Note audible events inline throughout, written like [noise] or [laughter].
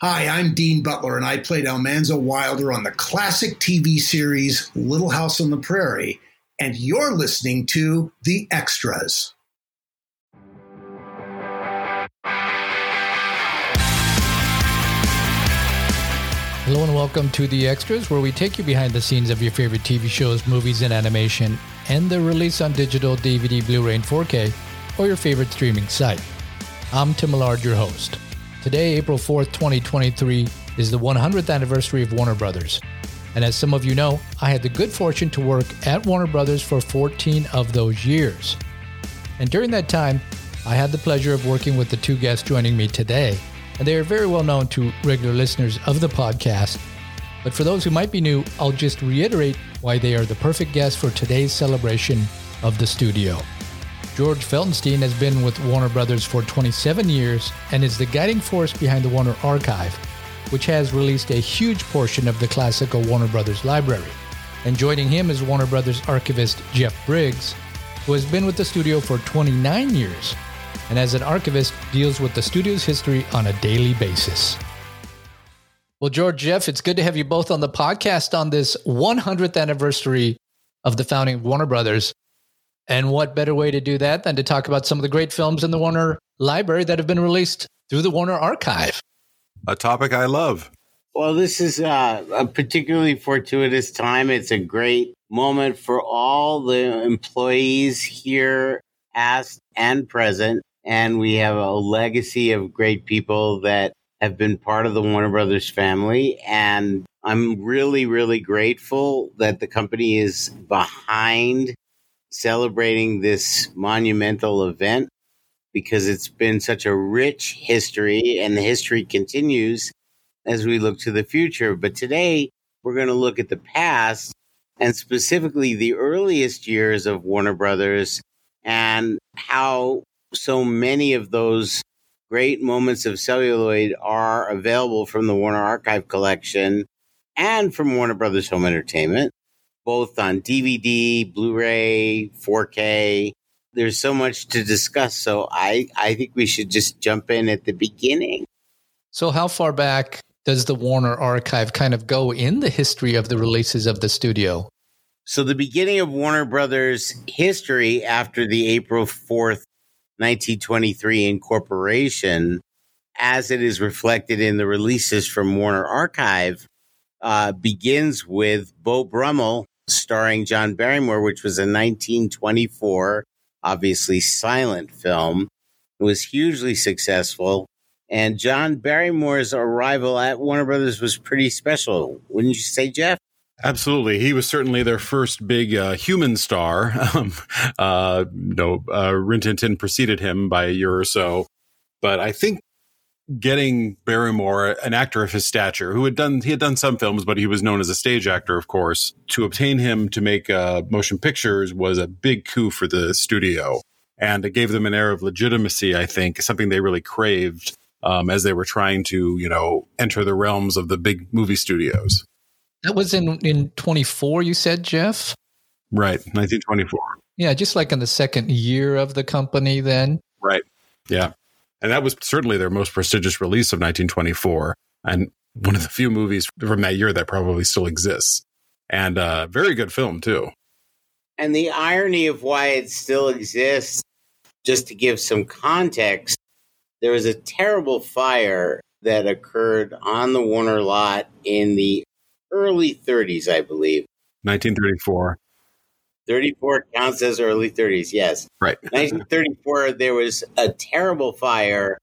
Hi, I'm Dean Butler, and I played Almanzo Wilder on the classic TV series Little House on the Prairie. And you're listening to The Extras. Hello and welcome to The Extras, where we take you behind the scenes of your favorite TV shows, movies, and animation, and their release on digital, DVD, Blu ray, and 4K, or your favorite streaming site. I'm Tim Millard, your host. Today, April 4th, 2023, is the 100th anniversary of Warner Brothers. And as some of you know, I had the good fortune to work at Warner Brothers for 14 of those years. And during that time, I had the pleasure of working with the two guests joining me today and they are very well known to regular listeners of the podcast. But for those who might be new, I'll just reiterate why they are the perfect guests for today's celebration of the studio. George Feltenstein has been with Warner Brothers for 27 years and is the guiding force behind the Warner Archive, which has released a huge portion of the classical Warner Brothers library. And joining him is Warner Brothers archivist Jeff Briggs, who has been with the studio for 29 years and as an archivist deals with the studio's history on a daily basis. Well, George, Jeff, it's good to have you both on the podcast on this 100th anniversary of the founding of Warner Brothers. And what better way to do that than to talk about some of the great films in the Warner Library that have been released through the Warner Archive? A topic I love. Well, this is uh, a particularly fortuitous time. It's a great moment for all the employees here, past and present, and we have a legacy of great people that have been part of the Warner Brothers family. And I'm really, really grateful that the company is behind celebrating this monumental event because it's been such a rich history and the history continues as we look to the future. But today we're going to look at the past and specifically the earliest years of Warner Brothers and how so many of those great moments of celluloid are available from the Warner Archive collection and from Warner Brothers Home Entertainment, both on DVD, Blu-ray, 4K. There's so much to discuss, so I, I think we should just jump in at the beginning. So, how far back does the Warner Archive kind of go in the history of the releases of the studio? So, the beginning of Warner Brothers history after the April 4th 1923 incorporation, as it is reflected in the releases from Warner Archive, uh, begins with Beau Brummel starring John Barrymore, which was a 1924, obviously silent film. It was hugely successful. And John Barrymore's arrival at Warner Brothers was pretty special, wouldn't you say, Jeff? Absolutely, he was certainly their first big uh, human star. [laughs] Um, uh, no, uh, Rin Tin Tin preceded him by a year or so, but I think getting Barrymore, an actor of his stature, who had done he had done some films, but he was known as a stage actor, of course, to obtain him to make uh, motion pictures was a big coup for the studio, and it gave them an air of legitimacy. I think something they really craved um, as they were trying to, you know, enter the realms of the big movie studios. That was in in 24, you said, Jeff? Right, 1924. Yeah, just like in the second year of the company then. Right. Yeah. And that was certainly their most prestigious release of 1924 and one of the few movies from that year that probably still exists. And uh very good film too. And the irony of why it still exists, just to give some context, there was a terrible fire that occurred on the Warner lot in the early 30s, I believe. 1934. 34 counts as early 30s, yes. Right. [laughs] 1934, there was a terrible fire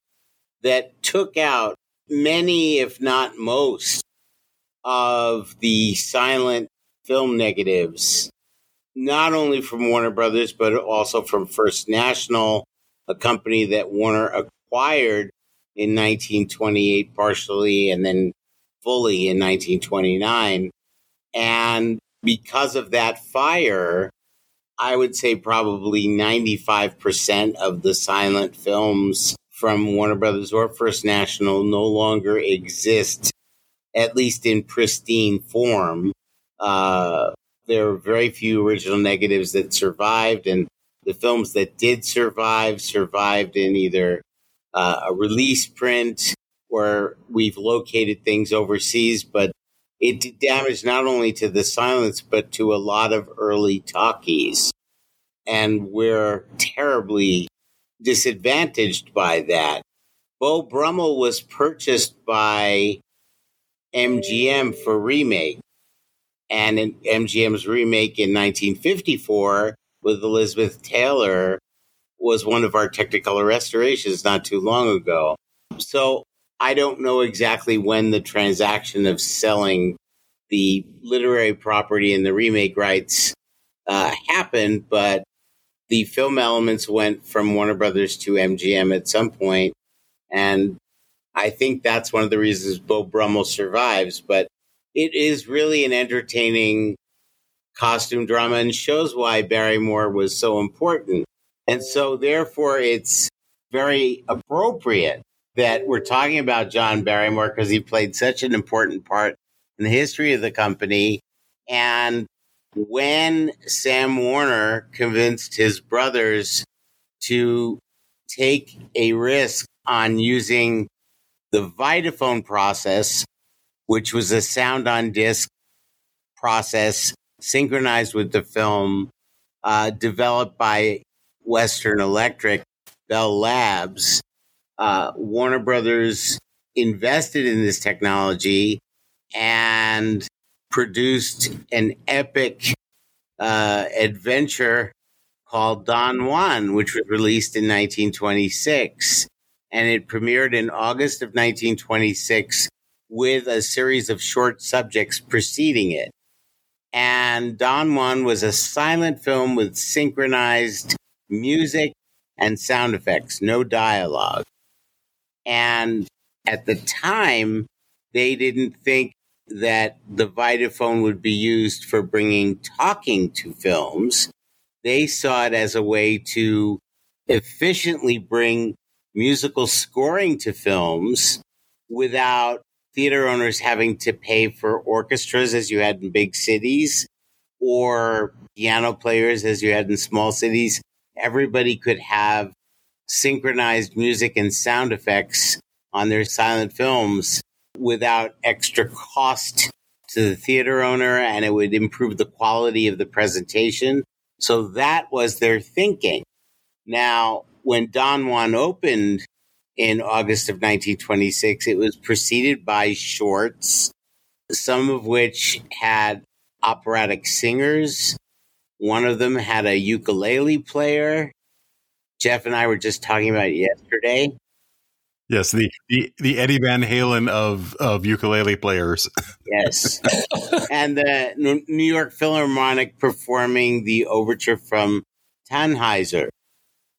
that took out many, if not most, of the silent film negatives, not only from Warner Brothers, but also from First National, a company that Warner acquired in 1928 partially and then fully in 1929. And because of that fire, I would say probably 95% of the silent films from Warner Brothers or First National no longer exist, at least in pristine form. Uh, there are very few original negatives that survived, and the films that did survive survived in either uh, a release print or we've located things overseas, but it did damage not only to the silence, but to a lot of early talkies. And we're terribly disadvantaged by that. Beau Brummel was purchased by MGM for remake. And in MGM's remake in 1954 with Elizabeth Taylor was one of our Technicolor restorations not too long ago. So I don't know exactly when the transaction of selling the literary property and the remake rights uh, happened, but the film elements went from Warner Brothers to MGM at some point, and I think that's one of the reasons Beau Brummel survives. But it is really an entertaining costume drama and shows why Barrymore was so important. And so, therefore, it's very appropriate that we're talking about John Barrymore because he played such an important part in the history of the company. And when Sam Warner convinced his brothers to take a risk on using the Vitaphone process, which was a sound on disc process synchronized with the film, uh, developed by Western Electric, Bell Labs, uh, Warner Brothers invested in this technology and produced an epic uh, adventure called Don Juan, which was released in 1926. And it premiered in August of 1926 with a series of short subjects preceding it. And Don Juan was a silent film with synchronized music and sound effects, no dialogue. And at the time, they didn't think that the Vitaphone would be used for bringing talking to films. They saw it as a way to efficiently bring musical scoring to films without theater owners having to pay for orchestras as you had in big cities or piano players as you had in small cities. Everybody could have synchronized music and sound effects on their silent films without extra cost to the theater owner and it would improve the quality of the presentation. So that was their thinking. Now, when Don Juan opened in August of 1926, it was preceded by shorts, some of which had operatic singers. One of them had a ukulele player. Jeff and I were just talking about yesterday. Yes, the, the, the Eddie Van Halen of, of ukulele players. [laughs] yes. and the New York Philharmonic performing the overture from Tannhäuser.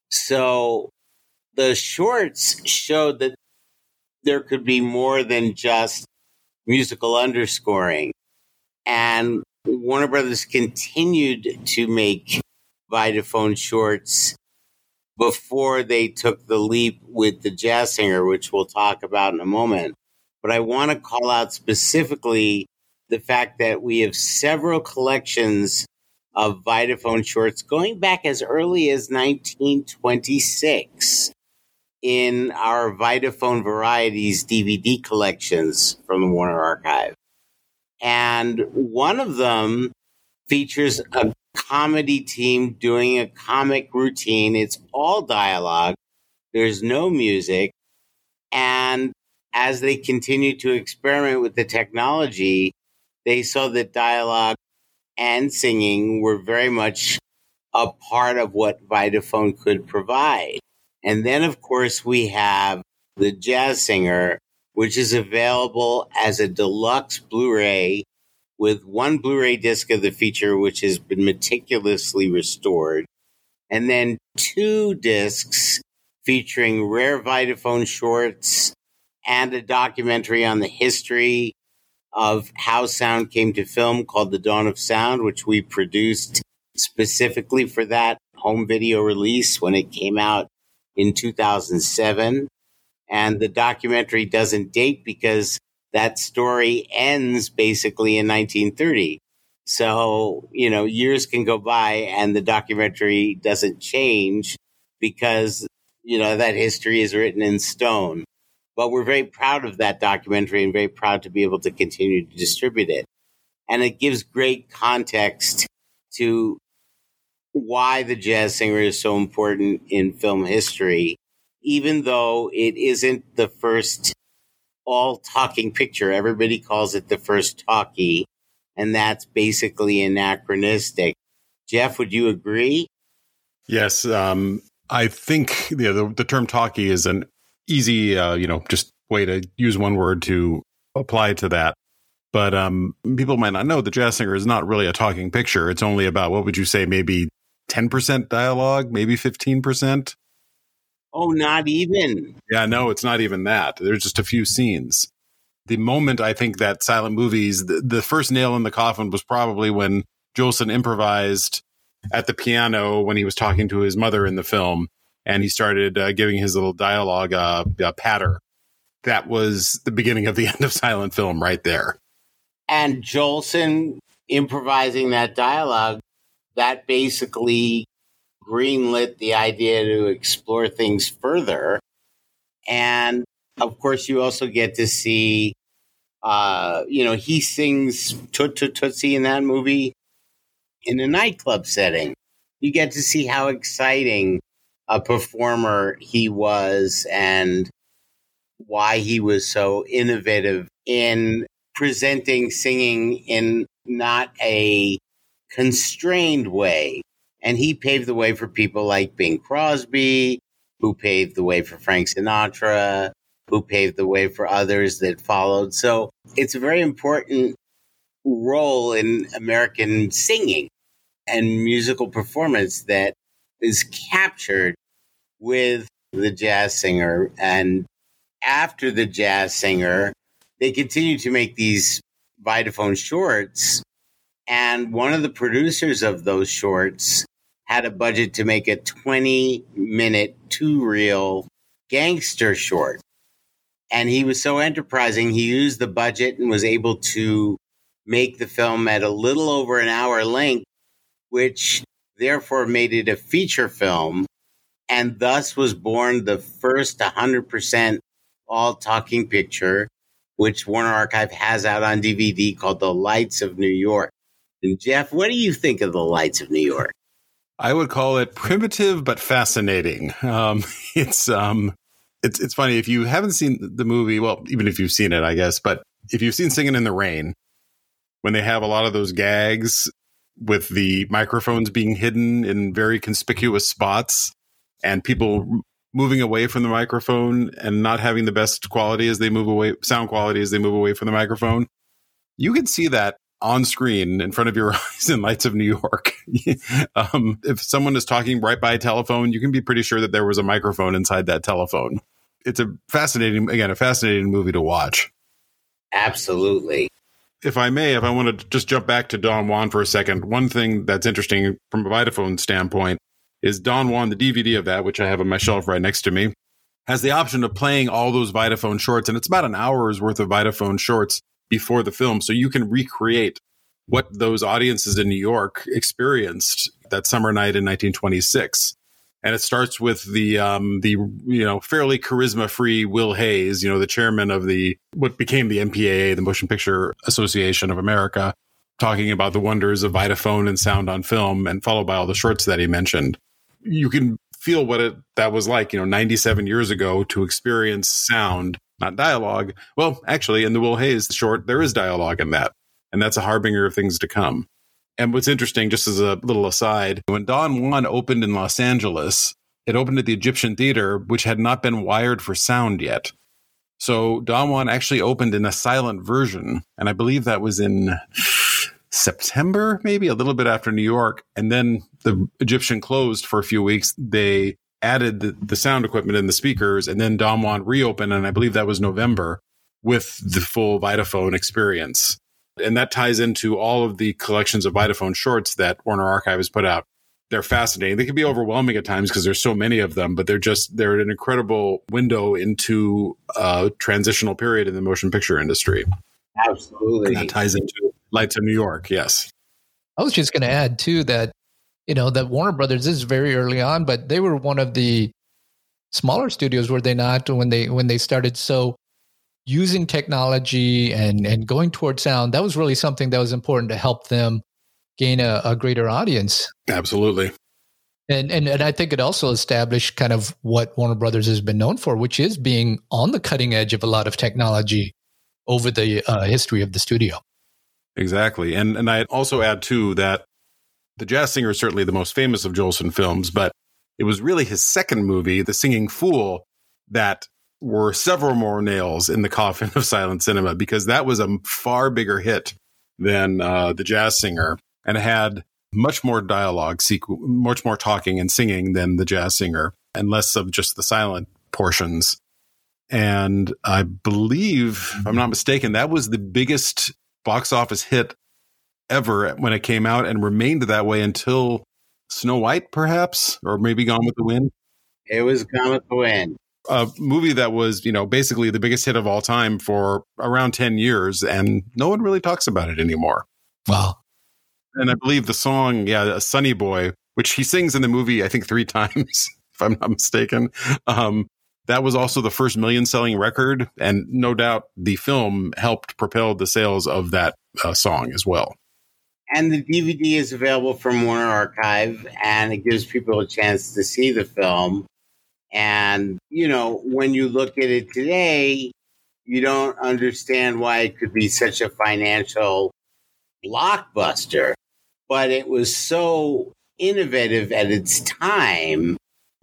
So the shorts showed that there could be more than just musical underscoring. And Warner Brothers continued to make Vitaphone shorts before they took the leap with the jazz singer, which we'll talk about in a moment. But I want to call out specifically the fact that we have several collections of Vitaphone shorts going back as early as 1926 in our Vitaphone Varieties DVD collections from the Warner Archive. And one of them features a comedy team doing a comic routine. It's all dialogue. There's no music. And as they continued to experiment with the technology, they saw that dialogue and singing were very much a part of what Vitaphone could provide. And then, of course, we have the Jazz Singer, which is available as a deluxe Blu-ray with one Blu-ray disc of the feature, which has been meticulously restored, and then two discs featuring rare Vitaphone shorts and a documentary on the history of how sound came to film called The Dawn of Sound, which we produced specifically for that home video release when it came out in 2007. And the documentary doesn't date because that story ends basically in 1930. So, you know, years can go by and the documentary doesn't change because, you know, that history is written in stone. but we're very proud of that documentary and very proud to be able to continue to distribute it. And it gives great context to why the jazz singer is so important in film history, even though it isn't the first all talking picture. Everybody calls it the first talkie, and that's basically anachronistic. Jeff, would you agree? Yes. Um, I think you know, the, the term talkie is an easy, uh, you know, just way to use one word to apply to that. But um, people might not know the jazz singer is not really a talking picture. It's only about what would you say, maybe ten percent dialogue, maybe fifteen percent. Oh, not even. Yeah, no, it's not even that. There's just a few scenes. The moment I think that silent movies, the, the first nail in the coffin was probably when Jolson improvised at the piano when he was talking to his mother in the film, and he started uh, giving his little dialogue uh, a patter. That was the beginning of the [laughs] end of silent film, right there. And Jolson improvising that dialogue, that basically greenlit the idea to explore things further. And of course, you also get to see, uh, you know, he sings Toot Toot Tootsie in that movie in a nightclub setting. You get to see how exciting a performer he was and why he was so innovative in presenting singing in not a constrained way. And he paved the way for people like Bing Crosby, who paved the way for Frank Sinatra, who paved the way for others that followed. So it's a very important role in American singing and musical performance that is captured with the jazz singer. And after the jazz singer, they continue to make these Vitaphone shorts. And one of the producers of those shorts had a budget to make a 20 minute two reel gangster short. And he was so enterprising, he used the budget and was able to make the film at a little over an hour length, which therefore made it a feature film. And thus was born the first 100% all talking picture, which Warner Archive has out on DVD called The Lights of New York. And Jeff, what do you think of The Lights of New York? I would call it primitive but fascinating. Um, [laughs] it's um, it's it's funny if you haven't seen the movie. Well, even if you've seen it, I guess. But if you've seen Singing in the Rain, when they have a lot of those gags with the microphones being hidden in very conspicuous spots and people moving away from the microphone and not having the best quality as they move away, sound quality as they move away from the microphone, you can see that on screen in front of your [laughs] eyes in Lights of New York. [laughs] um, if someone is talking right by a telephone, you can be pretty sure that there was a microphone inside that telephone. It's a fascinating, again, a fascinating movie to watch. Absolutely. If I may, if I want to just jump back to Don Juan for a second, one thing that's interesting from a Vitaphone standpoint is Don Juan, the DVD of that, which I have on my shelf right next to me, has the option of playing all those Vitaphone shorts. And it's about an hour's worth of Vitaphone shorts before the film. So you can recreate what those audiences in New York experienced that summer night in 1926. And it starts with the um, the you know fairly charisma free Will Hays, you know the chairman of the what became the MPAA, the Motion Picture Association of America, talking about the wonders of Vitaphone and sound on film, and followed by all the shorts that he mentioned. You can feel what it that was like, you know, 97 years ago to experience sound not dialogue. Well, actually, in the Will Hays short, there is dialogue in that, and that's a harbinger of things to come. And what's interesting, just as a little aside, when Don Juan opened in Los Angeles, it opened at the Egyptian Theater, which had not been wired for sound yet. So Don Juan actually opened in a silent version, and I believe that was in September, maybe a little bit after New York. And then the Egyptian closed for a few weeks. They added the, the sound equipment and the speakers, and then Don Juan reopened, and I believe that was November with the full Vitaphone experience. And that ties into all of the collections of Vitaphone shorts that Warner Archive has put out. They're fascinating. They can be overwhelming at times because there's so many of them, but they're just they're an incredible window into a transitional period in the motion picture industry. Absolutely. And that ties into Lights of New York, yes. I was just going to add too that you know that Warner Brothers is very early on, but they were one of the smaller studios, were they not? When they when they started so using technology and and going towards sound, that was really something that was important to help them gain a, a greater audience. Absolutely. And, and and I think it also established kind of what Warner Brothers has been known for, which is being on the cutting edge of a lot of technology over the uh, history of the studio. Exactly, and and I also add too that the Jazz Singer is certainly the most famous of Jolson films, but it was really his second movie, The Singing Fool, that were several more nails in the coffin of silent cinema because that was a far bigger hit than uh, The Jazz Singer and had much more dialogue, sequ- much more talking and singing than The Jazz Singer and less of just the silent portions. And I believe, if I'm not mistaken, that was the biggest box office hit ever when it came out and remained that way until Snow White, perhaps, or maybe Gone with the Wind. It was Gone with the Wind. A movie that was, you know, basically the biggest hit of all time for around 10 years, and no one really talks about it anymore. Wow. And I believe the song, yeah, Sonny Boy, which he sings in the movie, I think three [laughs] times, if I'm not mistaken. Um, that was also the first million selling record. And no doubt the film helped propel the sales of that uh, song as well. And the DVD is available from Warner Archive, and it gives people a chance to see the film. And, you know, when you look at it today, you don't understand why it could be such a financial blockbuster, but it was so innovative at its time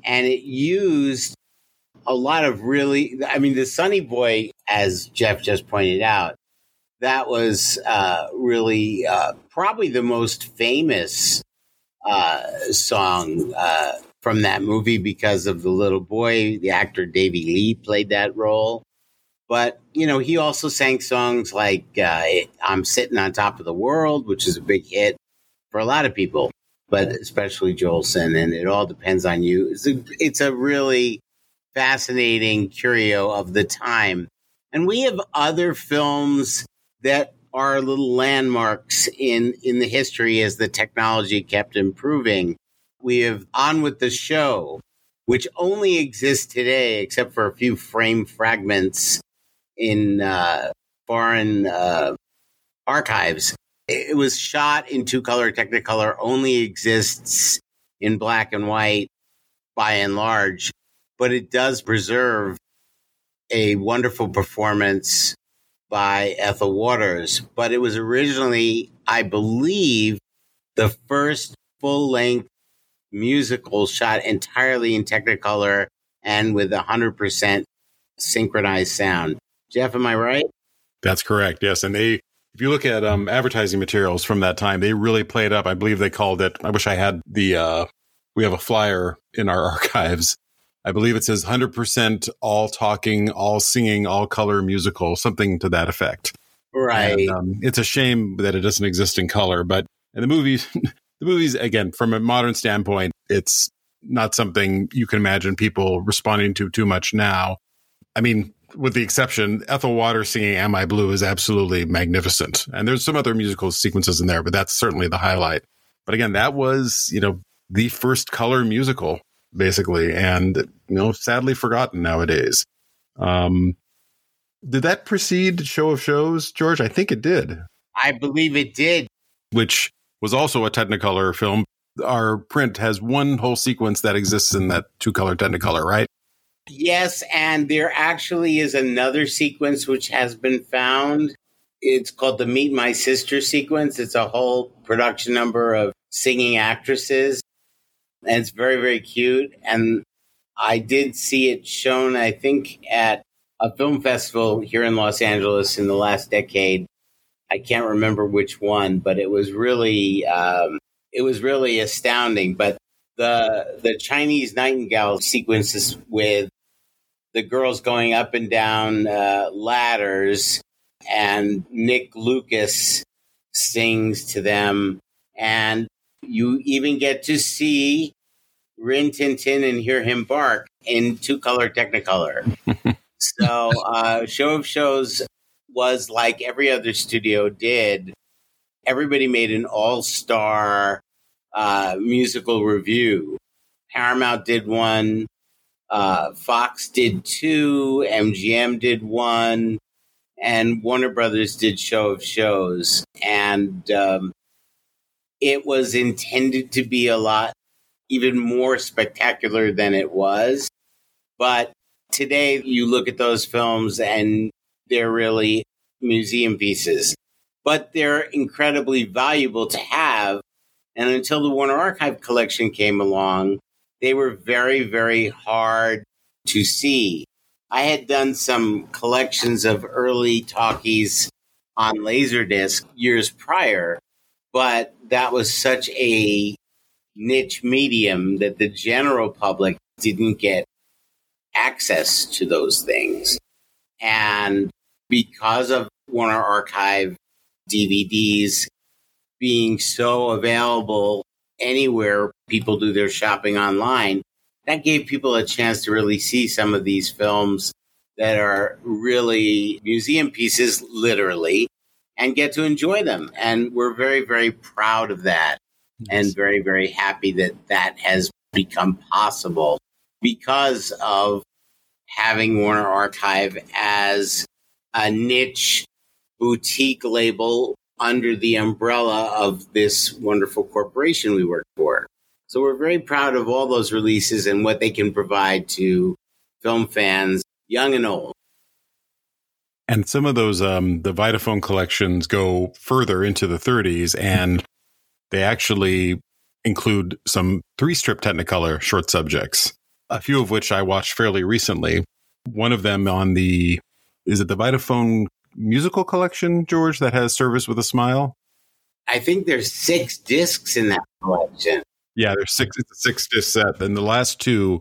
and it used a lot of really, I mean, the Sonny Boy, as Jeff just pointed out, that was uh, really uh, probably the most famous uh, song uh, from that movie because of the little boy. The actor Davey Lee played that role. But, you know, he also sang songs like uh, I'm Sitting on Top of the World, which is a big hit for a lot of people, but especially Jolson. And it all depends on you. It's a, it's a really fascinating curio of the time. And we have other films that are little landmarks in, in the history as the technology kept improving. We have On with the Show, which only exists today, except for a few frame fragments in uh, foreign uh, archives. It was shot in two color Technicolor, only exists in black and white by and large, but it does preserve a wonderful performance by Ethel Waters, but it was originally, I believe, the first full length musical shot entirely in Technicolor and with 100% synchronized sound. Jeff, am I right? That's correct. Yes. And they, if you look at um, advertising materials from that time, they really played up. I believe they called it, I wish I had the, uh, we have a flyer in our [laughs] archives I believe it says 100% all talking, all singing, all color musical, something to that effect. Right. And, um, it's a shame that it doesn't exist in color, but in the movies, [laughs] the movies, again, from a modern standpoint, it's not something you can imagine people responding to too much now. I mean, with the exception, Ethel Water singing Am I Blue is absolutely magnificent. And there's some other musical sequences in there, but that's certainly the highlight. But again, that was, you know, the first color musical basically, and you know, sadly forgotten nowadays. Um, did that precede Show of Shows, George? I think it did. I believe it did. Which was also a Technicolor film. Our print has one whole sequence that exists in that two color Technicolor, right? Yes, and there actually is another sequence which has been found. It's called the Meet My Sister sequence. It's a whole production number of singing actresses and it's very, very cute. And I did see it shown, I think, at a film festival here in Los Angeles in the last decade. I can't remember which one, but it was really, um, it was really astounding. But the the Chinese Nightingale sequences with the girls going up and down uh, ladders, and Nick Lucas sings to them, and you even get to see Rin Tin Tin and hear him bark in two color Technicolor. [laughs] so, uh, Show of Shows was like every other studio did. Everybody made an all star uh, musical review. Paramount did one. Uh, Fox did two, MGM did one, and Warner Brothers did Show of Shows. And um, it was intended to be a lot even more spectacular than it was. But today you look at those films and they're really museum pieces, but they're incredibly valuable to have. And until the Warner Archive collection came along, they were very, very hard to see. I had done some collections of early talkies on Laserdisc years prior, but that was such a niche medium that the general public didn't get access to those things. And because of Warner Archive DVDs being so available anywhere people do their shopping online, that gave people a chance to really see some of these films that are really museum pieces, literally, and get to enjoy them. And we're very, very proud of that and very, very happy that that has become possible because of having Warner Archive as a niche boutique label under the umbrella of this wonderful corporation we work for. So we're very proud of all those releases and what they can provide to film fans, young and old. And some of those, um, the Vitaphone collections go further into the 30s, and they actually include some three strip Technicolor short subjects, a few of which I watched fairly recently. One of them on the, is it the Vitaphone musical collection, George, that has Service with a Smile? I think there's six discs in that collection. Yeah, there's six. It's a six disc set. And the last two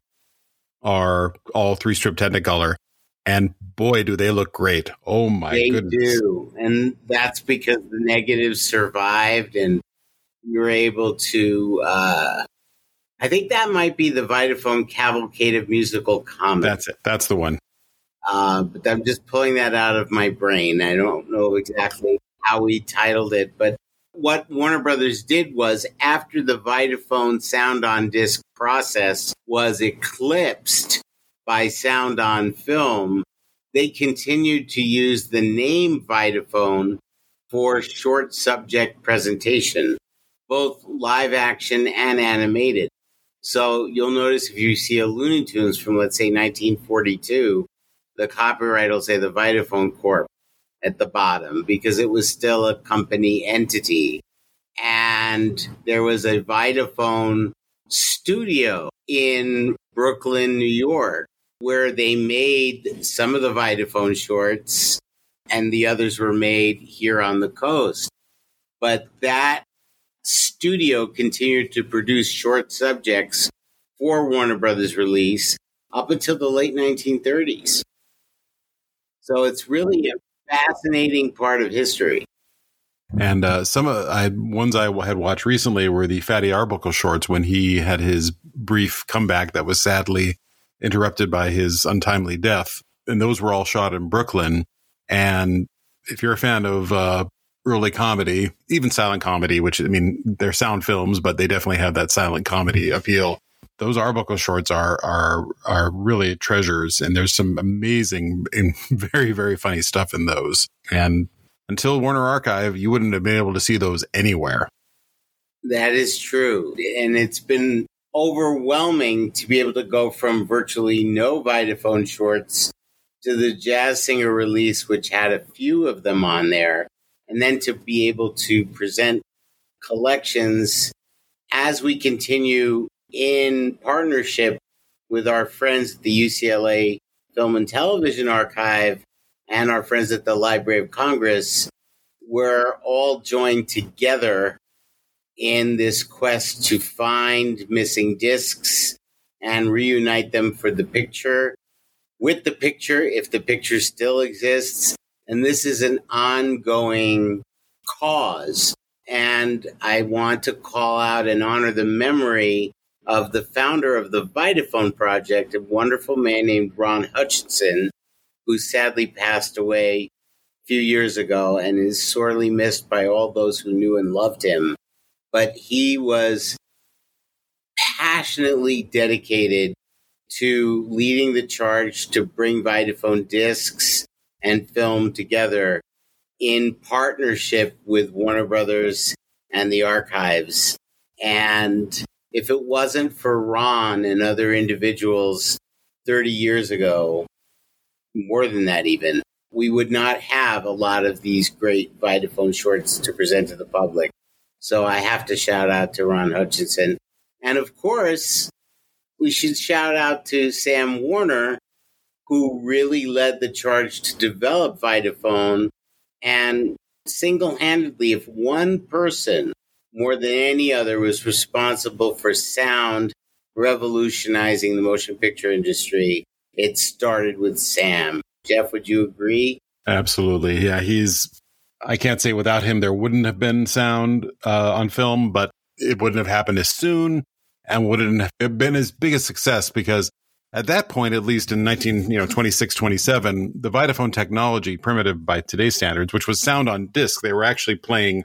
are all three strip Technicolor. And boy, do they look great. Oh my they goodness. do. And that's because the negatives survived and you're able to uh I think that might be the Vitaphone Cavalcade of Musical Comedy. That's it. That's the one. Uh, but I'm just pulling that out of my brain. I don't know exactly how we titled it, but what Warner Brothers did was after the Vitaphone sound on disc process was eclipsed by sound on film, they continued to use the name Vitaphone for short subject presentation, both live action and animated. So you'll notice if you see a Looney Tunes from, let's say, 1942, the copyright will say the Vitaphone Corp at the bottom because it was still a company entity. And there was a Vitaphone studio in Brooklyn, New York, where they made some of the Vitaphone shorts and the others were made here on the coast. But that studio continued to produce short subjects for Warner Brothers release up until the late 1930s. So it's really a fascinating part of history. And uh, some of I ones I had watched recently were the Fatty Arbuckle shorts when he had his brief comeback that was sadly interrupted by his untimely death. And those were all shot in Brooklyn. And if you're a fan of uh, early comedy, even silent comedy, which I mean, they're sound films, but they definitely have that silent comedy appeal. Those Arbuckle shorts are are are really treasures, and there's some amazing and [laughs] very very funny stuff in those. And until Warner Archive, you wouldn't have been able to see those anywhere. That is true, and it's been overwhelming to be able to go from virtually no Vitaphone shorts to the Jazz Singer release, which had a few of them on there, and then to be able to present collections as we continue in partnership with our friends at the UCLA Film and Television Archive and our friends at the Library of Congress. We're all joined together in this quest to find missing discs and reunite them for the picture with the picture if the picture still exists. And this is an ongoing cause. And I want to call out and honor the memory of the founder of the Vitaphone Project, a wonderful man named Ron Hutchinson, who sadly passed away a few years ago and is sorely missed by all those who knew and loved him but he was passionately dedicated to leading the charge to bring Vitaphone discs and film together in partnership with Warner Brothers and the archives. And if it wasn't for Ron and other individuals 30 years ago, more than that even, we would not have a lot of these great Vitaphone shorts to present to the public. So I have to shout out to Ron Hutchinson. And of course, we should shout out to Sam Warner, who really led the charge to develop Vitaphone. And single handedly, if one person more than any other was responsible for sound revolutionizing the motion picture industry, it started with Sam. Jeff, would you agree? Absolutely. Yeah, he's. I can't say without him there wouldn't have been sound uh, on film, but it wouldn't have happened as soon and wouldn't have been as big a success because at that point, at least in 19, you know, 26, 27, the Vitaphone technology, primitive by today's standards, which was sound on disc, they were actually playing,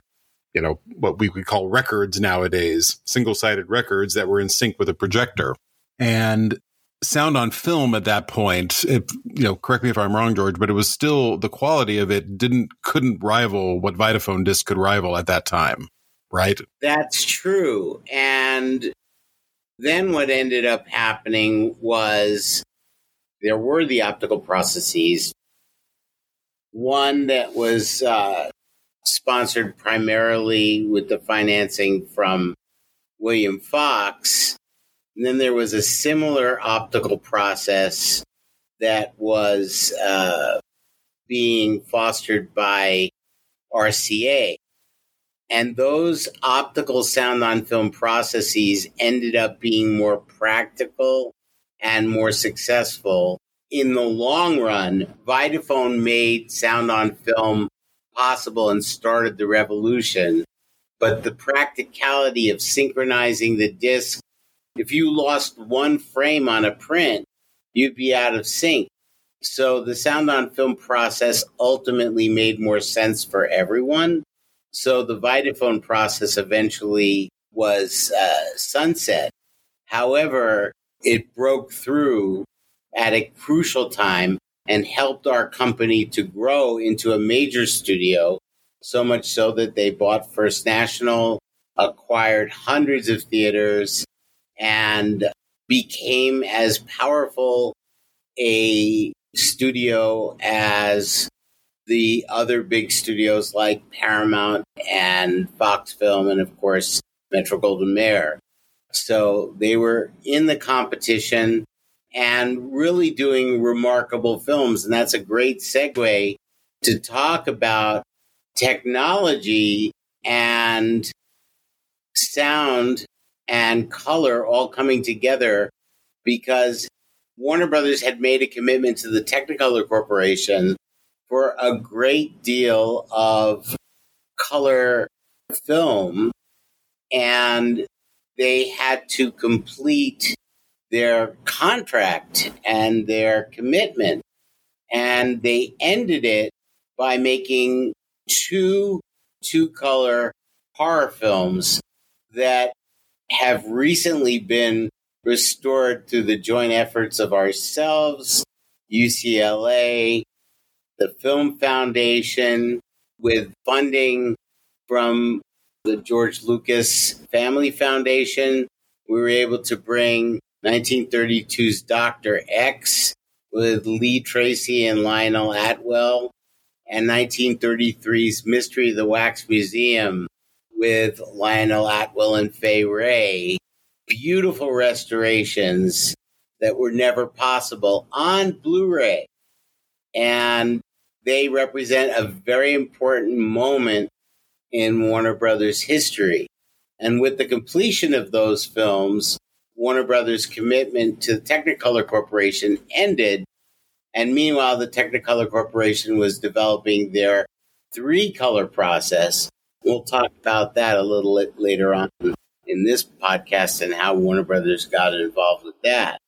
you know, what we would call records nowadays, single sided records that were in sync with a projector. And sound on film at that point, you know, correct me if I'm wrong, George, but it was still the quality of it didn't, couldn't rival what Vitaphone disc could rival at that time, right? That's true. And then what ended up happening was there were the optical processes. One that was uh, sponsored primarily with the financing from William Fox. And then there was a similar optical process that was uh, being fostered by RCA. And those optical sound on film processes ended up being more practical and more successful. In the long run, Vitaphone made sound on film possible and started the revolution. But the practicality of synchronizing the disc, if you lost one frame on a print, you'd be out of sync. So the sound on film process ultimately made more sense for everyone. So the Vitaphone process eventually was uh, sunset. However, it broke through at a crucial time and helped our company to grow into a major studio, so much so that they bought First National, acquired hundreds of theaters, and became as powerful a studio as the other big studios like Paramount and Fox Film, and of course, Metro Goldwyn Mayer. So they were in the competition and really doing remarkable films. And that's a great segue to talk about technology and sound and color all coming together because Warner Brothers had made a commitment to the Technicolor Corporation for a great deal of color film and they had to complete their contract and their commitment. And they ended it by making two two color horror films that have recently been restored through the joint efforts of ourselves UCLA the Film Foundation with funding from the George Lucas Family Foundation. We were able to bring 1932's Dr. X with Lee Tracy and Lionel Atwill, and 1933's Mystery of the Wax Museum with Lionel Atwill and Fay Wray. Beautiful restorations that were never possible on Blu ray. And they represent a very important moment in Warner Brothers history. And with the completion of those films, Warner Brothers' commitment to the Technicolor Corporation ended. And meanwhile, the Technicolor Corporation was developing their three color process. We'll talk about that a little later on in this podcast and how Warner Brothers got involved with that.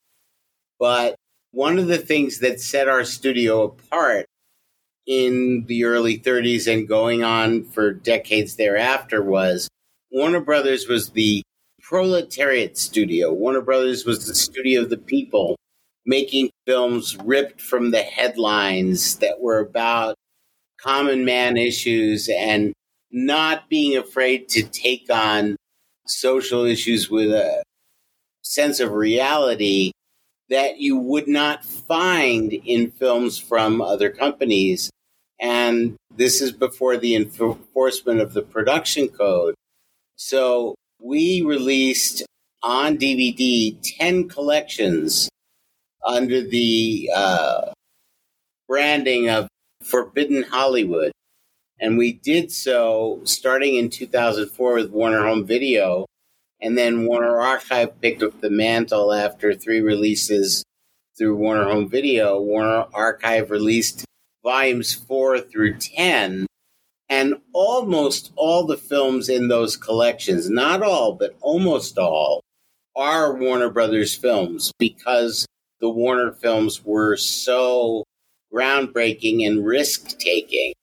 But one of the things that set our studio apart in the early 30s and going on for decades thereafter was Warner Brothers was the proletariat studio. Warner Brothers was the studio of the people. making films ripped from the headlines that were about common man issues and not being afraid to take on social issues with a sense of reality that you would not find in films from other companies. And this is before the enforcement of the production code. So we released on DVD 10 collections under the uh, branding of Forbidden Hollywood. And we did so starting in 2004 with Warner Home Video. And then Warner Archive picked up the mantle after three releases through Warner Home Video. Warner Archive released volumes four through 10. And almost all the films in those collections, not all, but almost all, are Warner Brothers films because the Warner films were so groundbreaking and risk taking.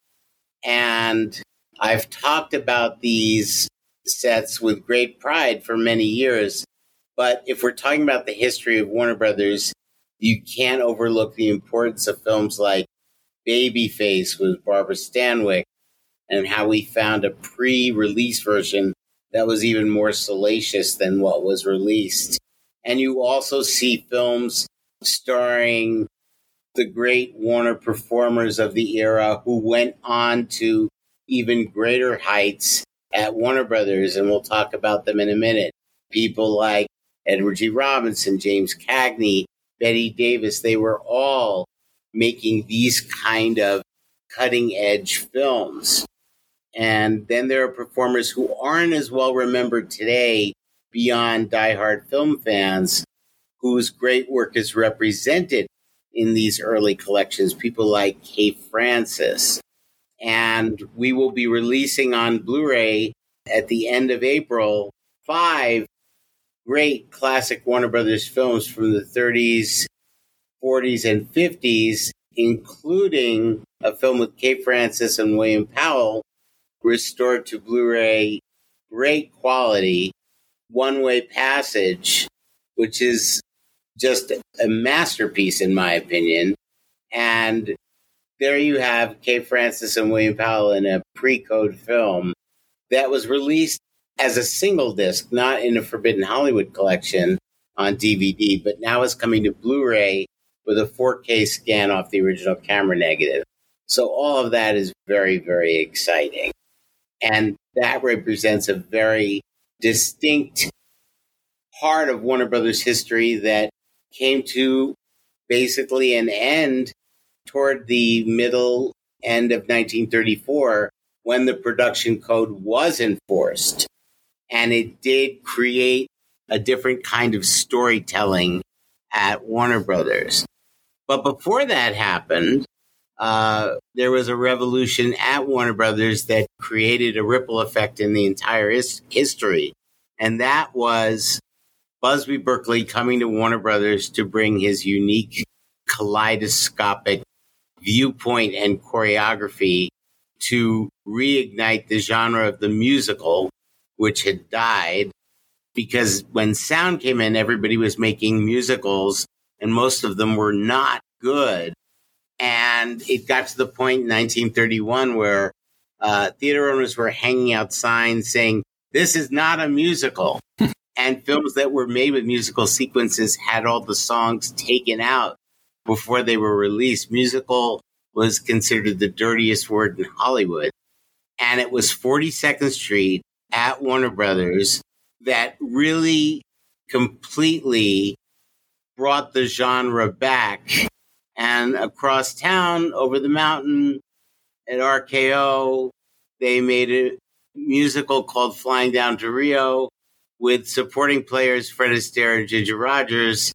And I've talked about these sets with great pride for many years. But if we're talking about the history of Warner Brothers, you can't overlook the importance of films like Babyface with Barbara Stanwyck and how we found a pre release version that was even more salacious than what was released. And you also see films starring the great Warner performers of the era who went on to even greater heights at Warner Brothers, and we'll talk about them in a minute. People like Edward G. Robinson, James Cagney, Bette Davis, they were all making these kind of cutting edge films. And then there are performers who aren't as well remembered today beyond diehard film fans whose great work is represented in these early collections, people like Kay Francis. And we will be releasing on Blu ray at the end of April five great classic Warner Brothers films from the 30s, 40s, and 50s, including a film with Kay Francis and William Powell, restored to Blu ray, great quality, one way passage, which is just a masterpiece, in my opinion. And there you have Kay Francis and William Powell in a pre code film that was released as a single disc, not in a Forbidden Hollywood collection on DVD, but now is coming to Blu ray with a 4K scan off the original camera negative. So all of that is very, very exciting. And that represents a very distinct part of Warner Brothers history that came to basically an end toward the middle end of 1934 when the production code was enforced. And it did create a different kind of storytelling at Warner Brothers. But before that happened, uh, there was a revolution at Warner Brothers that created a ripple effect in the entire his- history. And that was Busby Berkeley coming to Warner Brothers to bring his unique kaleidoscopic viewpoint and choreography to reignite the genre of the musical, which had died. Because when sound came in, everybody was making musicals, and most of them were not good. And it got to the point in 1931 where uh, theater owners were hanging out signs saying, This is not a musical and films that were made with musical sequences had all the songs taken out before they were released. Musical was considered the dirtiest word in Hollywood. And it was 42nd Street at Warner Brothers that really completely brought the genre back. And across town, over the mountain at RKO, they made a musical called Flying Down to Rio with supporting players Fred Astaire and Ginger Rogers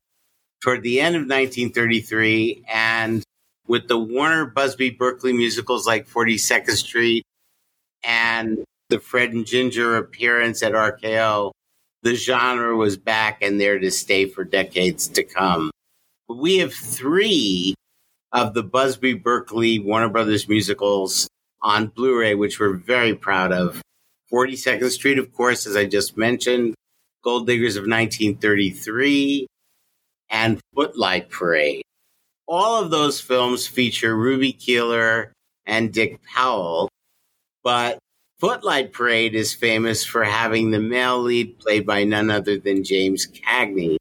toward the end of 1933, and with the Warner Busby Berkeley musicals like 42nd Street and the Fred and Ginger appearance at RKO, the genre was back and there to stay for decades to come. We have three of the Busby Berkeley Warner Brothers musicals on Blu ray, which we're very proud of. 42nd Street, of course, as I just mentioned, Gold Diggers of 1933, and Footlight Parade. All of those films feature Ruby Keeler and Dick Powell, but Footlight Parade is famous for having the male lead played by none other than James Cagney.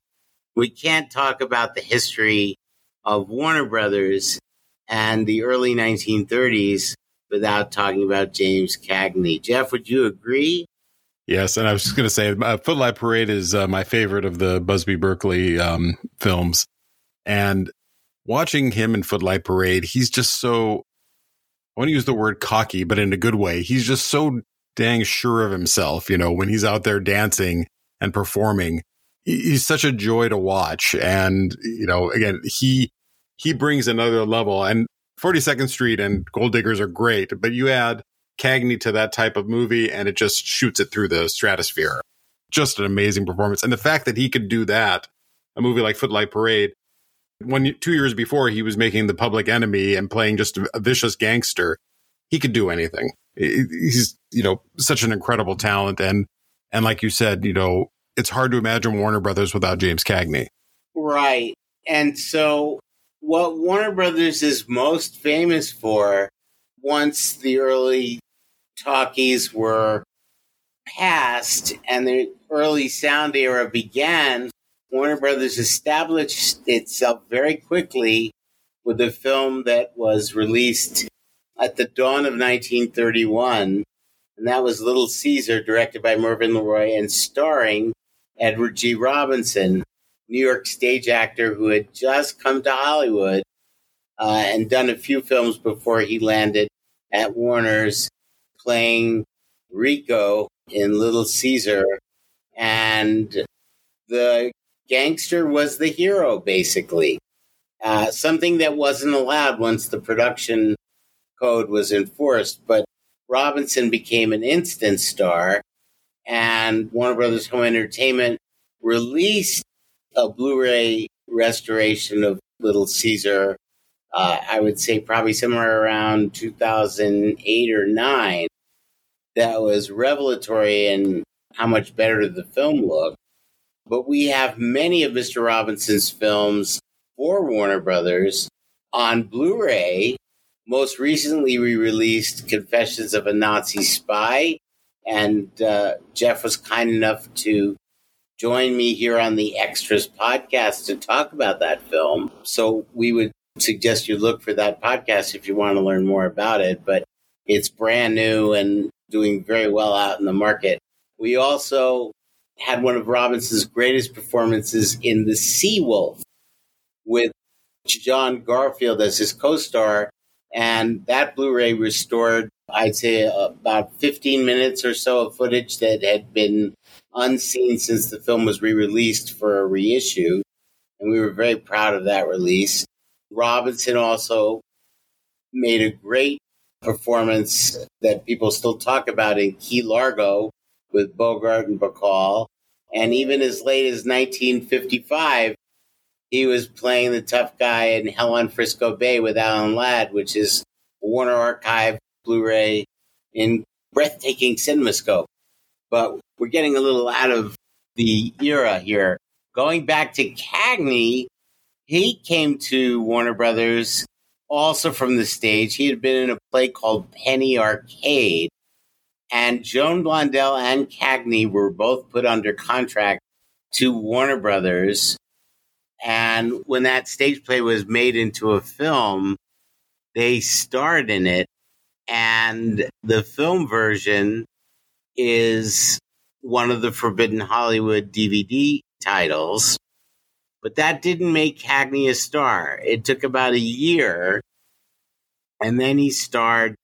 We can't talk about the history of Warner Brothers and the early 1930s without talking about James Cagney. Jeff, would you agree? Yes, and I was just going to say, uh, Footlight Parade is uh, my favorite of the Busby Berkeley um, films, and watching him in Footlight Parade, he's just so. I want to use the word cocky, but in a good way. He's just so dang sure of himself. You know, when he's out there dancing and performing, he's such a joy to watch. And you know, again, he he brings another level. And 42nd Street and Gold Diggers are great, but you add Cagney to that type of movie and it just shoots it through the stratosphere. Just an amazing performance. And the fact that he could do that, a movie like Footlight Parade, one two years before he was making The Public Enemy and playing just a vicious gangster, he could do anything. He's, you know, such an incredible talent. And, and like you said, you know, it's hard to imagine Warner Brothers without James Cagney. Right. And so what Warner Brothers is most famous for once the early talkies were passed and the early sound era began, Warner Brothers established itself very quickly with a film that was released at the dawn of 1931, and that was Little Caesar, directed by Mervyn LeRoy and starring Edward G. Robinson, New York stage actor who had just come to Hollywood uh, and done a few films before he landed at Warner's playing Rico in Little Caesar. And the gangster was the hero, basically. Uh, something that wasn't allowed once the production code was enforced. But Robinson became an instant star, and Warner Brothers Home Entertainment released a Blu ray restoration of Little Caesar uh, I would say probably somewhere around 2008 or 9, that was revelatory in how much better the film looked. But we have many of Mr. Robinson's films for Warner Brothers on Blu ray. Most recently, we released Confessions of a Nazi Spy, and uh, Jeff was kind enough to join me here on the Extras podcast to talk about that film. So we would suggest you look for that podcast if you want to learn more about it. But it's brand new and doing very well out in the market. We also had one of Robinson's greatest performances in The Seawolf with John Garfield as his co star. And that Blu ray restored, I'd say, uh, about 15 minutes or so of footage that had been unseen since the film was re released for a reissue. And we were very proud of that release. Robinson also made a great performance that people still talk about in Key Largo with Bogart and Bacall. And even as late as 1955, he was playing the tough guy in Hell on Frisco Bay with Alan Ladd, which is Warner Archive Blu-ray in breathtaking CinemaScope. But we're getting a little out of the era here. Going back to Cagney, he came to Warner Brothers also from the stage. He had been in a play called Penny Arcade, and Joan Blondell and Cagney were both put under contract to Warner Brothers. And when that stage play was made into a film, they starred in it. And the film version is one of the Forbidden Hollywood DVD titles. But that didn't make Cagney a star. It took about a year. And then he starred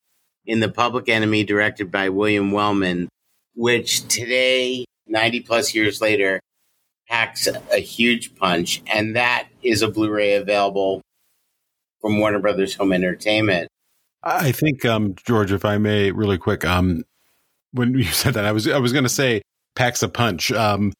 in The Public Enemy, directed by William Wellman, which today, 90 plus years later, packs a huge punch. And that is a Blu ray available from Warner Brothers Home Entertainment. I think, um, George, if I may, really quick, um, when [laughs] you said that, I was I was going to say packs a punch. Um,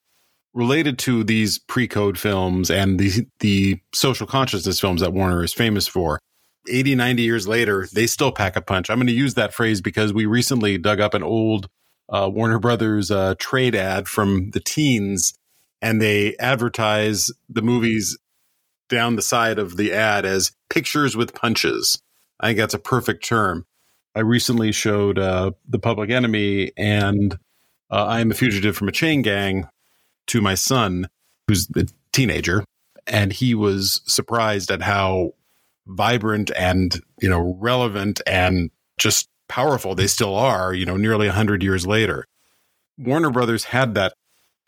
related to these pre-code films and the the social consciousness films that Warner is famous for. 80, 90 years later, they still pack a punch. I'm going to use that phrase because we recently dug up an old uh, Warner Brothers uh, trade ad from the teens, and they advertise the movies down the side of the ad as pictures with punches. I think that's a perfect term. I recently showed uh, the Public Enemy and uh, I am a fugitive from a chain gang to my son, who's a teenager, and he was surprised at how vibrant and you know relevant and just powerful they still are. You know, nearly hundred years later, Warner Brothers had that,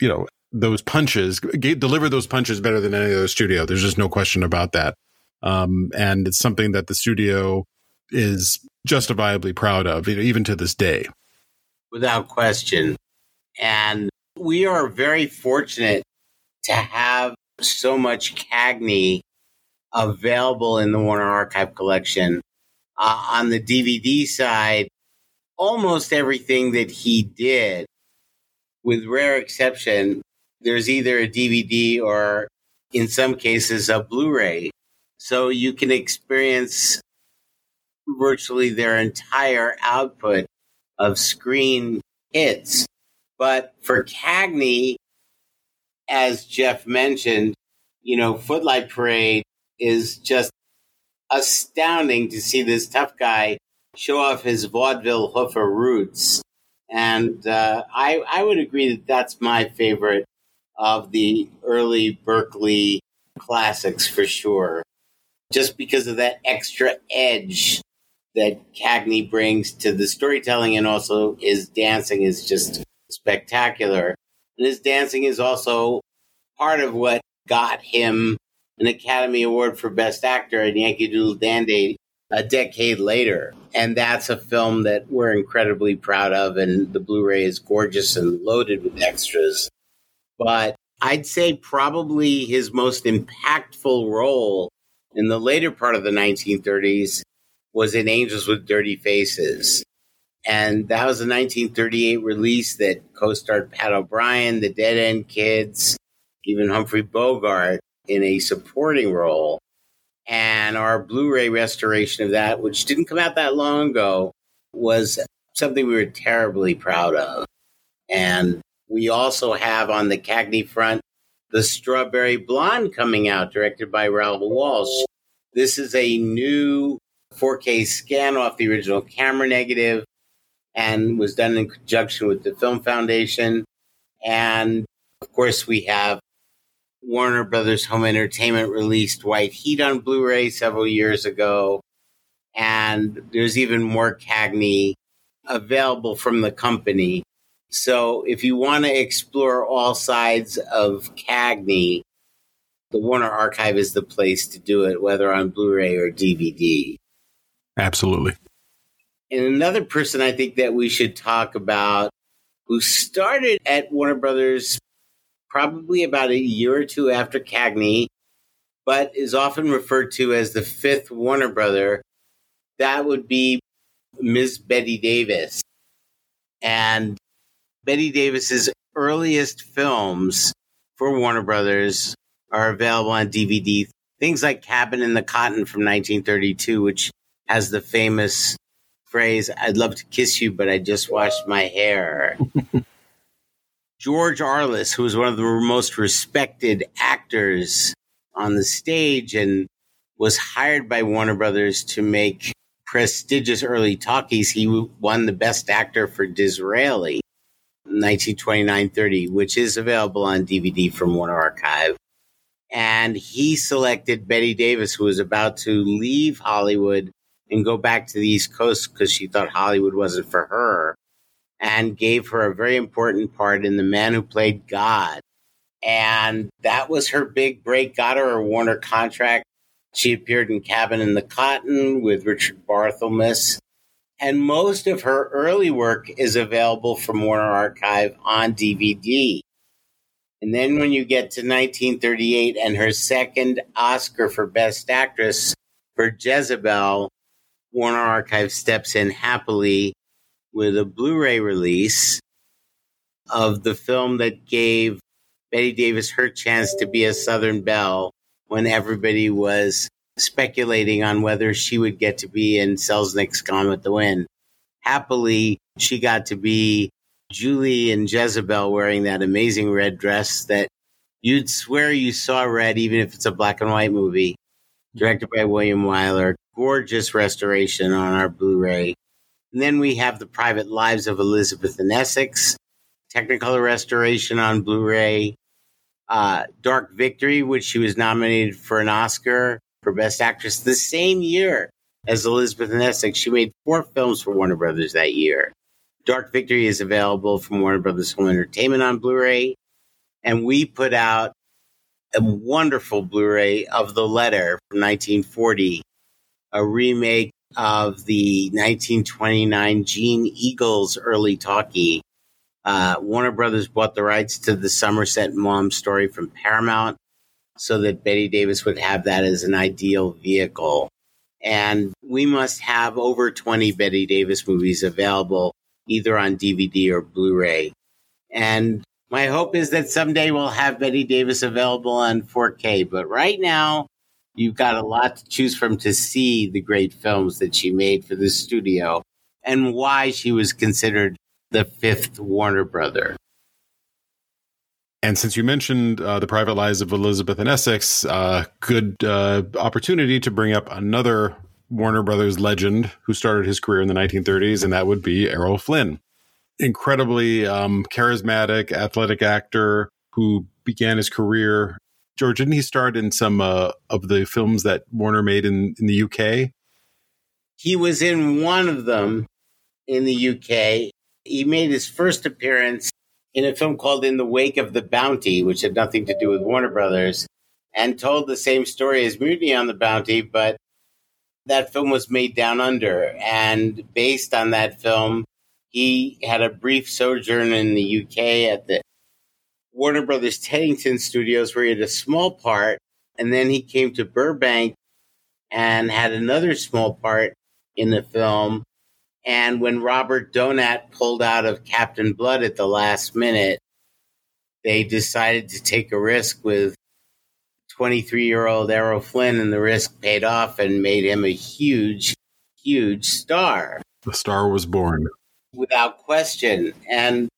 you know, those punches, gave, delivered those punches better than any other studio. There's just no question about that. Um, and it's something that the studio is justifiably proud of, you know, even to this day. Without question. And we are very fortunate to have so much Cagney available in the Warner Archive collection. Uh, on the DVD side, almost everything that he did, with rare exception, there's either a DVD or, in some cases, a Blu ray. So you can experience virtually their entire output of screen hits. But for Cagney, as Jeff mentioned, you know, Footlight Parade is just astounding to see this tough guy show off his vaudeville hoofer roots. And uh, I, I would agree that that's my favorite of the early Berkeley classics for sure. Just because of that extra edge that Cagney brings to the storytelling and also his dancing is just spectacular. And his dancing is also part of what got him an Academy Award for Best Actor in Yankee Doodle Dandy a decade later. And that's a film that we're incredibly proud of. And the Blu ray is gorgeous and loaded with extras. But I'd say probably his most impactful role in the later part of the 1930s was in Angels with Dirty Faces. And that was a 1938 release that co starred Pat O'Brien, the Dead End Kids, even Humphrey Bogart in a supporting role. And our Blu ray restoration of that, which didn't come out that long ago, was something we were terribly proud of. And we also have on the Cagney front the Strawberry Blonde coming out, directed by Raoul Walsh. This is a new 4K scan off the original camera negative and was done in conjunction with the Film Foundation. And of course, we have Warner Brothers Home Entertainment released White Heat on Blu ray several years ago. And there's even more Cagney available from the company. So if you want to explore all sides of Cagney, the Warner Archive is the place to do it, whether on Blu ray or DVD. Absolutely. And another person I think that we should talk about who started at Warner Brothers probably about a year or two after Cagney, but is often referred to as the fifth Warner brother. That would be Ms. Bette Davis. And Bette Davis's earliest films for Warner Brothers are available on DVD. Things like Cabin in the Cotton from 1932, which has the famous phrase, I'd love to kiss you, but I just washed my hair. [laughs] George Arliss, who was one of the most respected actors on the stage and was hired by Warner Brothers to make prestigious early talkies. He won the best actor for Disraeli 1929-30, which is available on DVD from Warner Archive. And he selected Bette Davis, who was about to leave Hollywood and go back to the East Coast because she thought Hollywood wasn't for her and gave her a very important part in The Man Who Played God. And that was her big break, got her a Warner contract. She appeared in Cabin in the Cotton with Richard Barthelmess. And most of her early work is available from Warner Archive on DVD. And then when you get to 1938 and her second Oscar for Best Actress for Jezebel, Warner Archive steps in happily with a Blu ray release of the film that gave Bette Davis her chance to be a Southern Belle when everybody was speculating on whether she would get to be in Selznick's Gone with the Wind. Happily, she got to be Julie and Jezebel wearing that amazing red dress that You'd swear you saw Red, even if it's a black and white movie. Directed by William Wyler. Gorgeous restoration on our Blu ray. And then we have The Private Lives of Elizabeth and Essex, Technicolor restoration on Blu ray. Uh, Dark Victory, which she was nominated for an Oscar for Best Actress the same year as Elizabeth Essex. She made four films for Warner Brothers that year. Dark Victory is available from Warner Brothers Home Entertainment on Blu ray. And we put out a wonderful Blu ray of The Letter from 1940, a remake of the 1929 Jeanne Eagels early talkie. Uh, Warner Brothers bought the rights to the Somerset Maugham story from Paramount so that Bette Davis would have that as an ideal vehicle. And we must have over 20 Bette Davis movies available either on DVD or Blu ray. And my hope is that someday we'll have Bette Davis available on 4K. But right now, you've got a lot to choose from to see the great films that she made for the studio and why she was considered the fifth Warner brother. And since you mentioned uh, the private lives of Elizabeth and Essex, uh, good uh, opportunity to bring up another Warner Brothers legend who started his career in the 1930s, and that would be Errol Flynn. Incredibly um, charismatic, athletic actor who began his career. George, didn't he start in some uh, of the films that Warner made in, in the UK? He was in one of them in the UK. He made his first appearance in a film called In the Wake of the Bounty, which had nothing to do with Warner Brothers, and told the same story as Mutiny on the Bounty, but that film was made down under. And based on that film, he had a brief sojourn in the UK at the Warner Brothers Teddington Studios, where he had a small part. And then he came to Burbank and had another small part in the film. And when Robert Donat pulled out of Captain Blood at the last minute, they decided to take a risk with 23 year old Errol Flynn, and the risk paid off and made him a huge, huge star. The star was born. Without question. And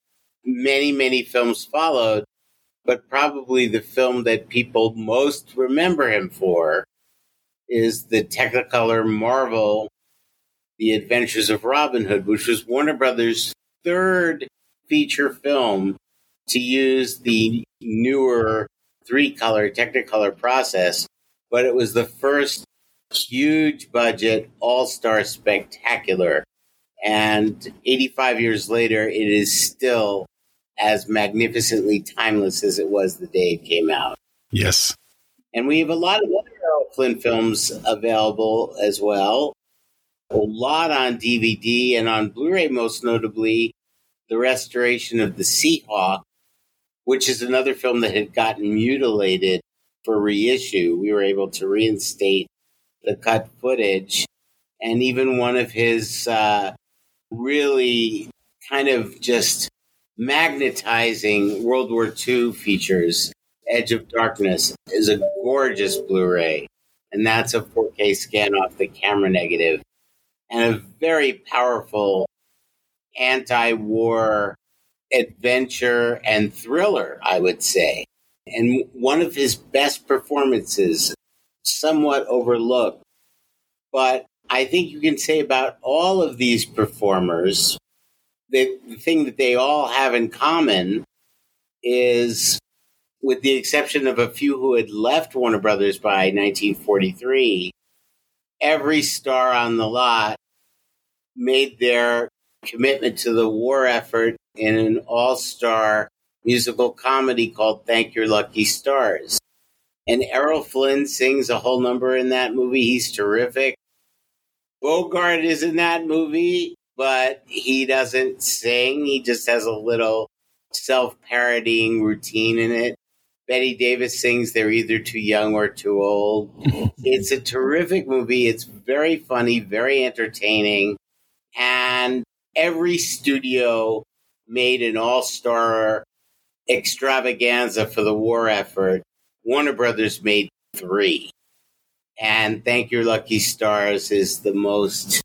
many, many films followed, but probably the film that people most remember him for is the Technicolor Marvel The Adventures of Robin Hood, which was Warner Brothers' third feature film to use the newer three color Technicolor process, but it was the first huge budget all star spectacular. And 85 years later, it is still as magnificently timeless as it was the day it came out. Yes. And we have a lot of other Errol Flynn films available as well. A lot on DVD and on Blu ray, most notably, the restoration of The Seahawk, which is another film that had gotten mutilated for reissue. We were able to reinstate the cut footage. And even one of his uh, really kind of just magnetizing World War II features, Edge of Darkness, is a gorgeous Blu ray. And that's a 4K scan off the camera negative. And a very powerful anti war adventure and thriller, I would say. And one of his best performances, somewhat overlooked. But I think you can say about all of these performers that the thing that they all have in common is, with the exception of a few who had left Warner Brothers by 1943, every star on the lot made their commitment to the war effort in an all star musical comedy called Thank Your Lucky Stars. And Errol Flynn sings a whole number in that movie. He's terrific. Bogart is in that movie, but he doesn't sing. He just has a little self parodying routine in it. Bette Davis sings They're Either Too Young or Too Old. [laughs] it's a terrific movie. It's very funny, very entertaining. And every studio made an all star extravaganza for the war effort. Warner Brothers made three. And Thank Your Lucky Stars is the most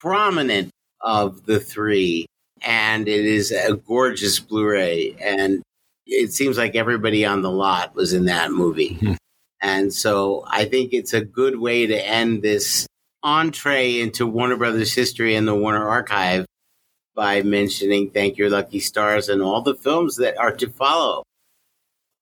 prominent of the three. And it is a gorgeous Blu ray. And it seems like everybody on the lot was in that movie. Hmm. And so I think it's a good way to end this entree into Warner Brothers history and the Warner Archive by mentioning Thank Your Lucky Stars and all the films that are to follow.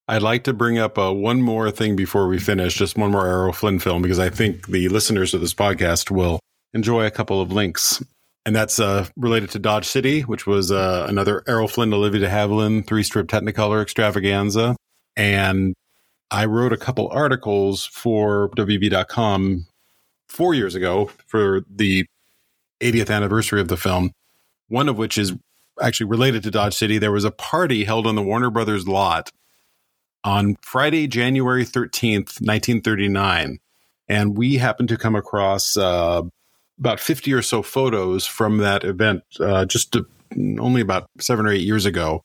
I'd like to bring up uh, one more thing before we finish, just one more Errol Flynn film, because I think the listeners of this podcast will enjoy a couple of links. And that's uh, related to Dodge City, which was uh, another Errol Flynn, Olivia de Havilland three strip Technicolor extravaganza. And I wrote a couple articles for WB.com four years ago for the 80th anniversary of the film, one of which is actually related to Dodge City. There was a party held on the Warner Brothers lot on Friday, January 13th, 1939. And we happened to come across uh, about 50 or so photos from that event uh, just to, only about seven or eight years ago.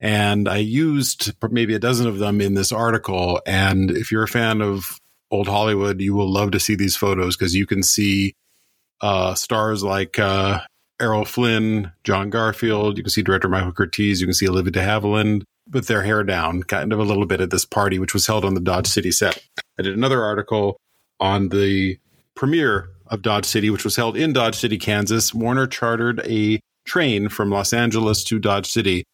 And I used maybe a dozen of them in this article. And if you're a fan of old Hollywood, you will love to see these photos because you can see uh, stars like uh, Errol Flynn, John Garfield. You can see director Michael Curtiz. You can see Olivia de Havilland with their hair down, kind of a little bit at this party, which was held on the Dodge City set. I did another article on the premiere of Dodge City, which was held in Dodge City, Kansas. Warner chartered a train from Los Angeles to Dodge City.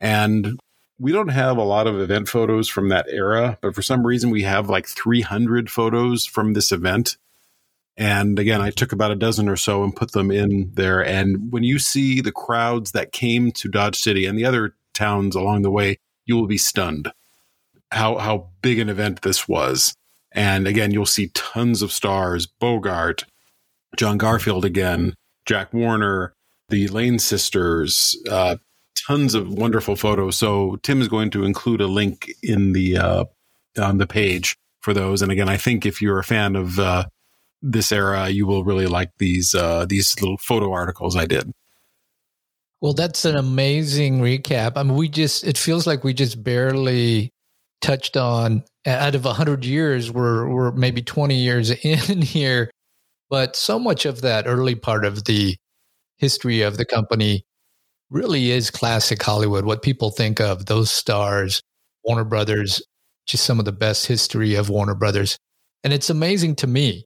And we don't have a lot of event photos from that era, but for some reason we have like 300 photos from this event. And again, I took about a dozen or so and put them in there. And when you see the crowds that came to Dodge City and the other towns along the way, you will be stunned how how big an event this was. And again, you'll see tons of stars: Bogart, John Garfield again, Jack Warner, the Lane sisters, uh, tons of wonderful photos. So Tim is going to include a link in the uh, on the page for those. And again, I think if you're a fan of uh, this era, you will really like these uh, these little photo articles I did. Well, that's an amazing recap. I mean, we just, it feels like we just barely touched on out of 100 years, we're, we're maybe 20 years [laughs] in here. But so much of that early part of the history of the company really is classic Hollywood. What people think of those stars, Warner Brothers, just some of the best history of Warner Brothers. And it's amazing to me,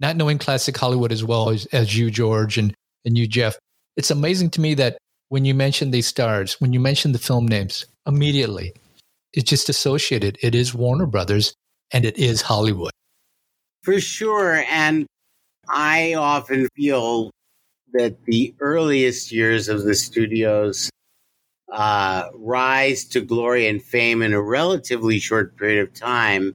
not knowing classic Hollywood as well as, as you, George, and, and you, Jeff. It's amazing to me that when you mention these stars, when you mention the film names, immediately it's just associated. It is Warner Brothers and it is Hollywood. For sure. And I often feel that the earliest years of the studio's uh, rise to glory and fame in a relatively short period of time,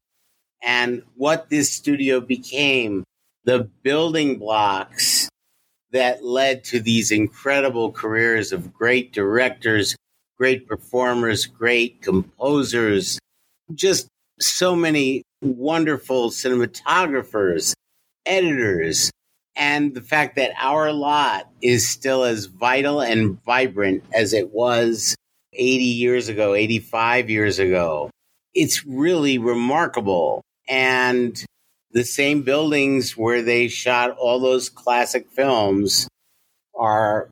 and what this studio became, the building blocks that led to these incredible careers of great directors, great performers, great composers, just so many wonderful cinematographers, editors, and the fact that our lot is still as vital and vibrant as it was 80 years ago, 85 years ago. It's really remarkable. And the same buildings where they shot all those classic films are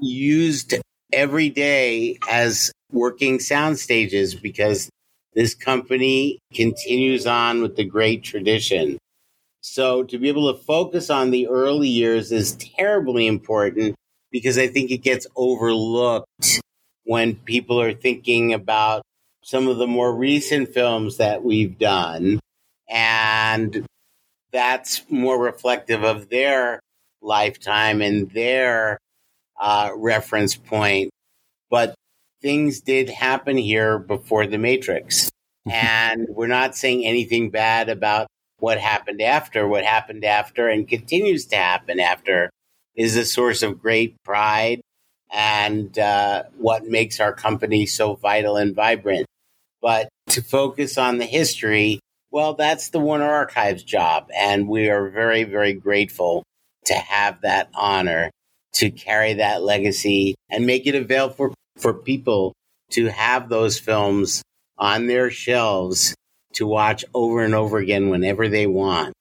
used every day as working sound stages because this company continues on with the great tradition. So to be able to focus on the early years is terribly important because I think it gets overlooked when people are thinking about some of the more recent films that we've done and that's more reflective of their lifetime and their uh, reference point. But things did happen here before the Matrix. and we're not saying anything bad about what happened after. What happened after and continues to happen after is a source of great pride and uh, what makes our company so vital and vibrant. But to focus on the history well, that's the Warner Archives job. And we are very, very grateful to have that honor to carry that legacy and make it available for, for people to have those films on their shelves to watch over and over again whenever they want.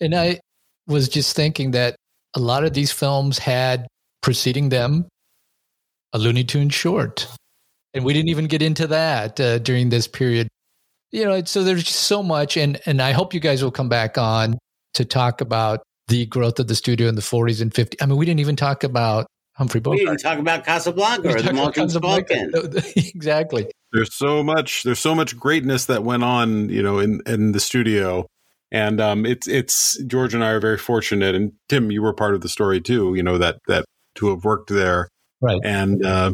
And I was just thinking that a lot of these films had preceding them a Looney Tunes short. And we didn't even get into that uh, during this period. You know, so there's just so much. And, and I hope you guys will come back on to talk about the growth of the studio in the 40s and 50s. I mean, we didn't even talk about Humphrey Bogart. We didn't talk about Casablanca or the Maltese Falcon. [laughs] exactly. There's so much. There's so much greatness that went on, you know, in in the studio, and um, it's it's George and I are very fortunate, and Tim, you were part of the story too. You know that that to have worked there, right? And uh,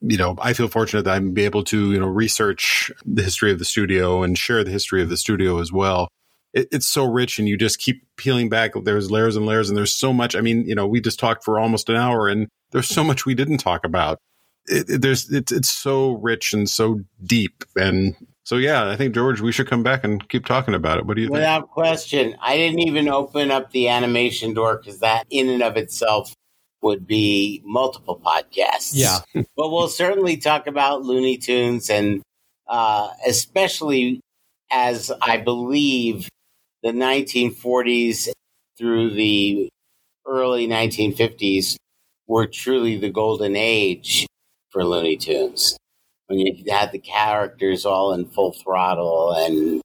you know, I feel fortunate that I'm be able to you know research the history of the studio and share the history of the studio as well. It, it's so rich, and you just keep peeling back. There's layers and layers, and there's so much. I mean, you know, we just talked for almost an hour, and there's so much we didn't talk about. It, it, there's it's it's so rich and so deep, and so yeah, I think George, we should come back and keep talking about it. What do you Without think? Without question, I didn't even open up the animation door because that, in and of itself, would be multiple podcasts. Yeah, [laughs] but we'll certainly talk about Looney Tunes and uh, especially as I believe the 1940s through the early 1950s were truly the golden age for Looney Tunes. When you had the characters all in full throttle and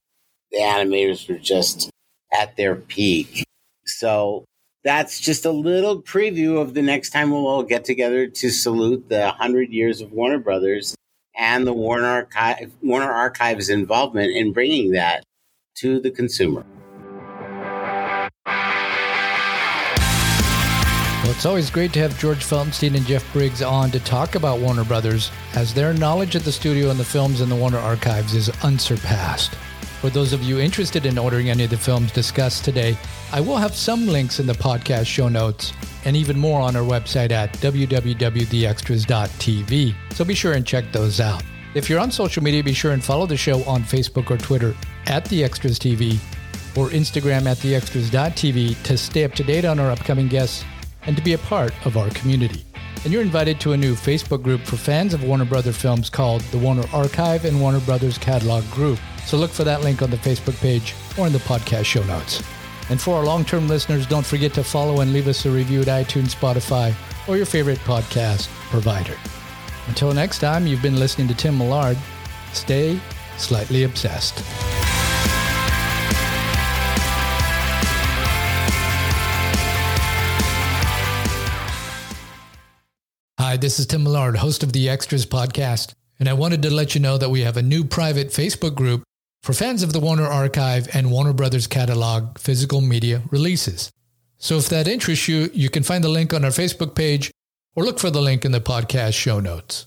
the animators were just at their peak. So that's just a little preview of the next time we'll all get together to salute the 100 years of Warner Brothers and the Warner, Archive, Warner Archives involvement in bringing that to the consumer. It's always great to have George Feltenstein and Jeff Briggs on to talk about Warner Brothers, as their knowledge of the studio and the films in the Warner archives is unsurpassed. For those of you interested in ordering any of the films discussed today, I will have some links in the podcast show notes and even more on our website at www.theextras.tv. So be sure and check those out. If you're on social media, be sure and follow the show on Facebook or Twitter at The Extras TV or Instagram at theextras.tv to stay up to date on our upcoming guests and to be a part of our community. And you're invited to a new Facebook group for fans of Warner Brother films called the Warner Archive and Warner Brothers Catalog Group. So look for that link on the Facebook page or in the podcast show notes. And for our long term listeners, don't forget to follow and leave us a review at iTunes, Spotify, or your favorite podcast provider. Until next time, you've been listening to Tim Millard. Stay slightly obsessed. Hi, this is Tim Millard, host of the Extras podcast, and I wanted to let you know that we have a new private Facebook group for fans of the Warner Archive and Warner Brothers catalog physical media releases. So if that interests you, you can find the link on our Facebook page or look for the link in the podcast show notes.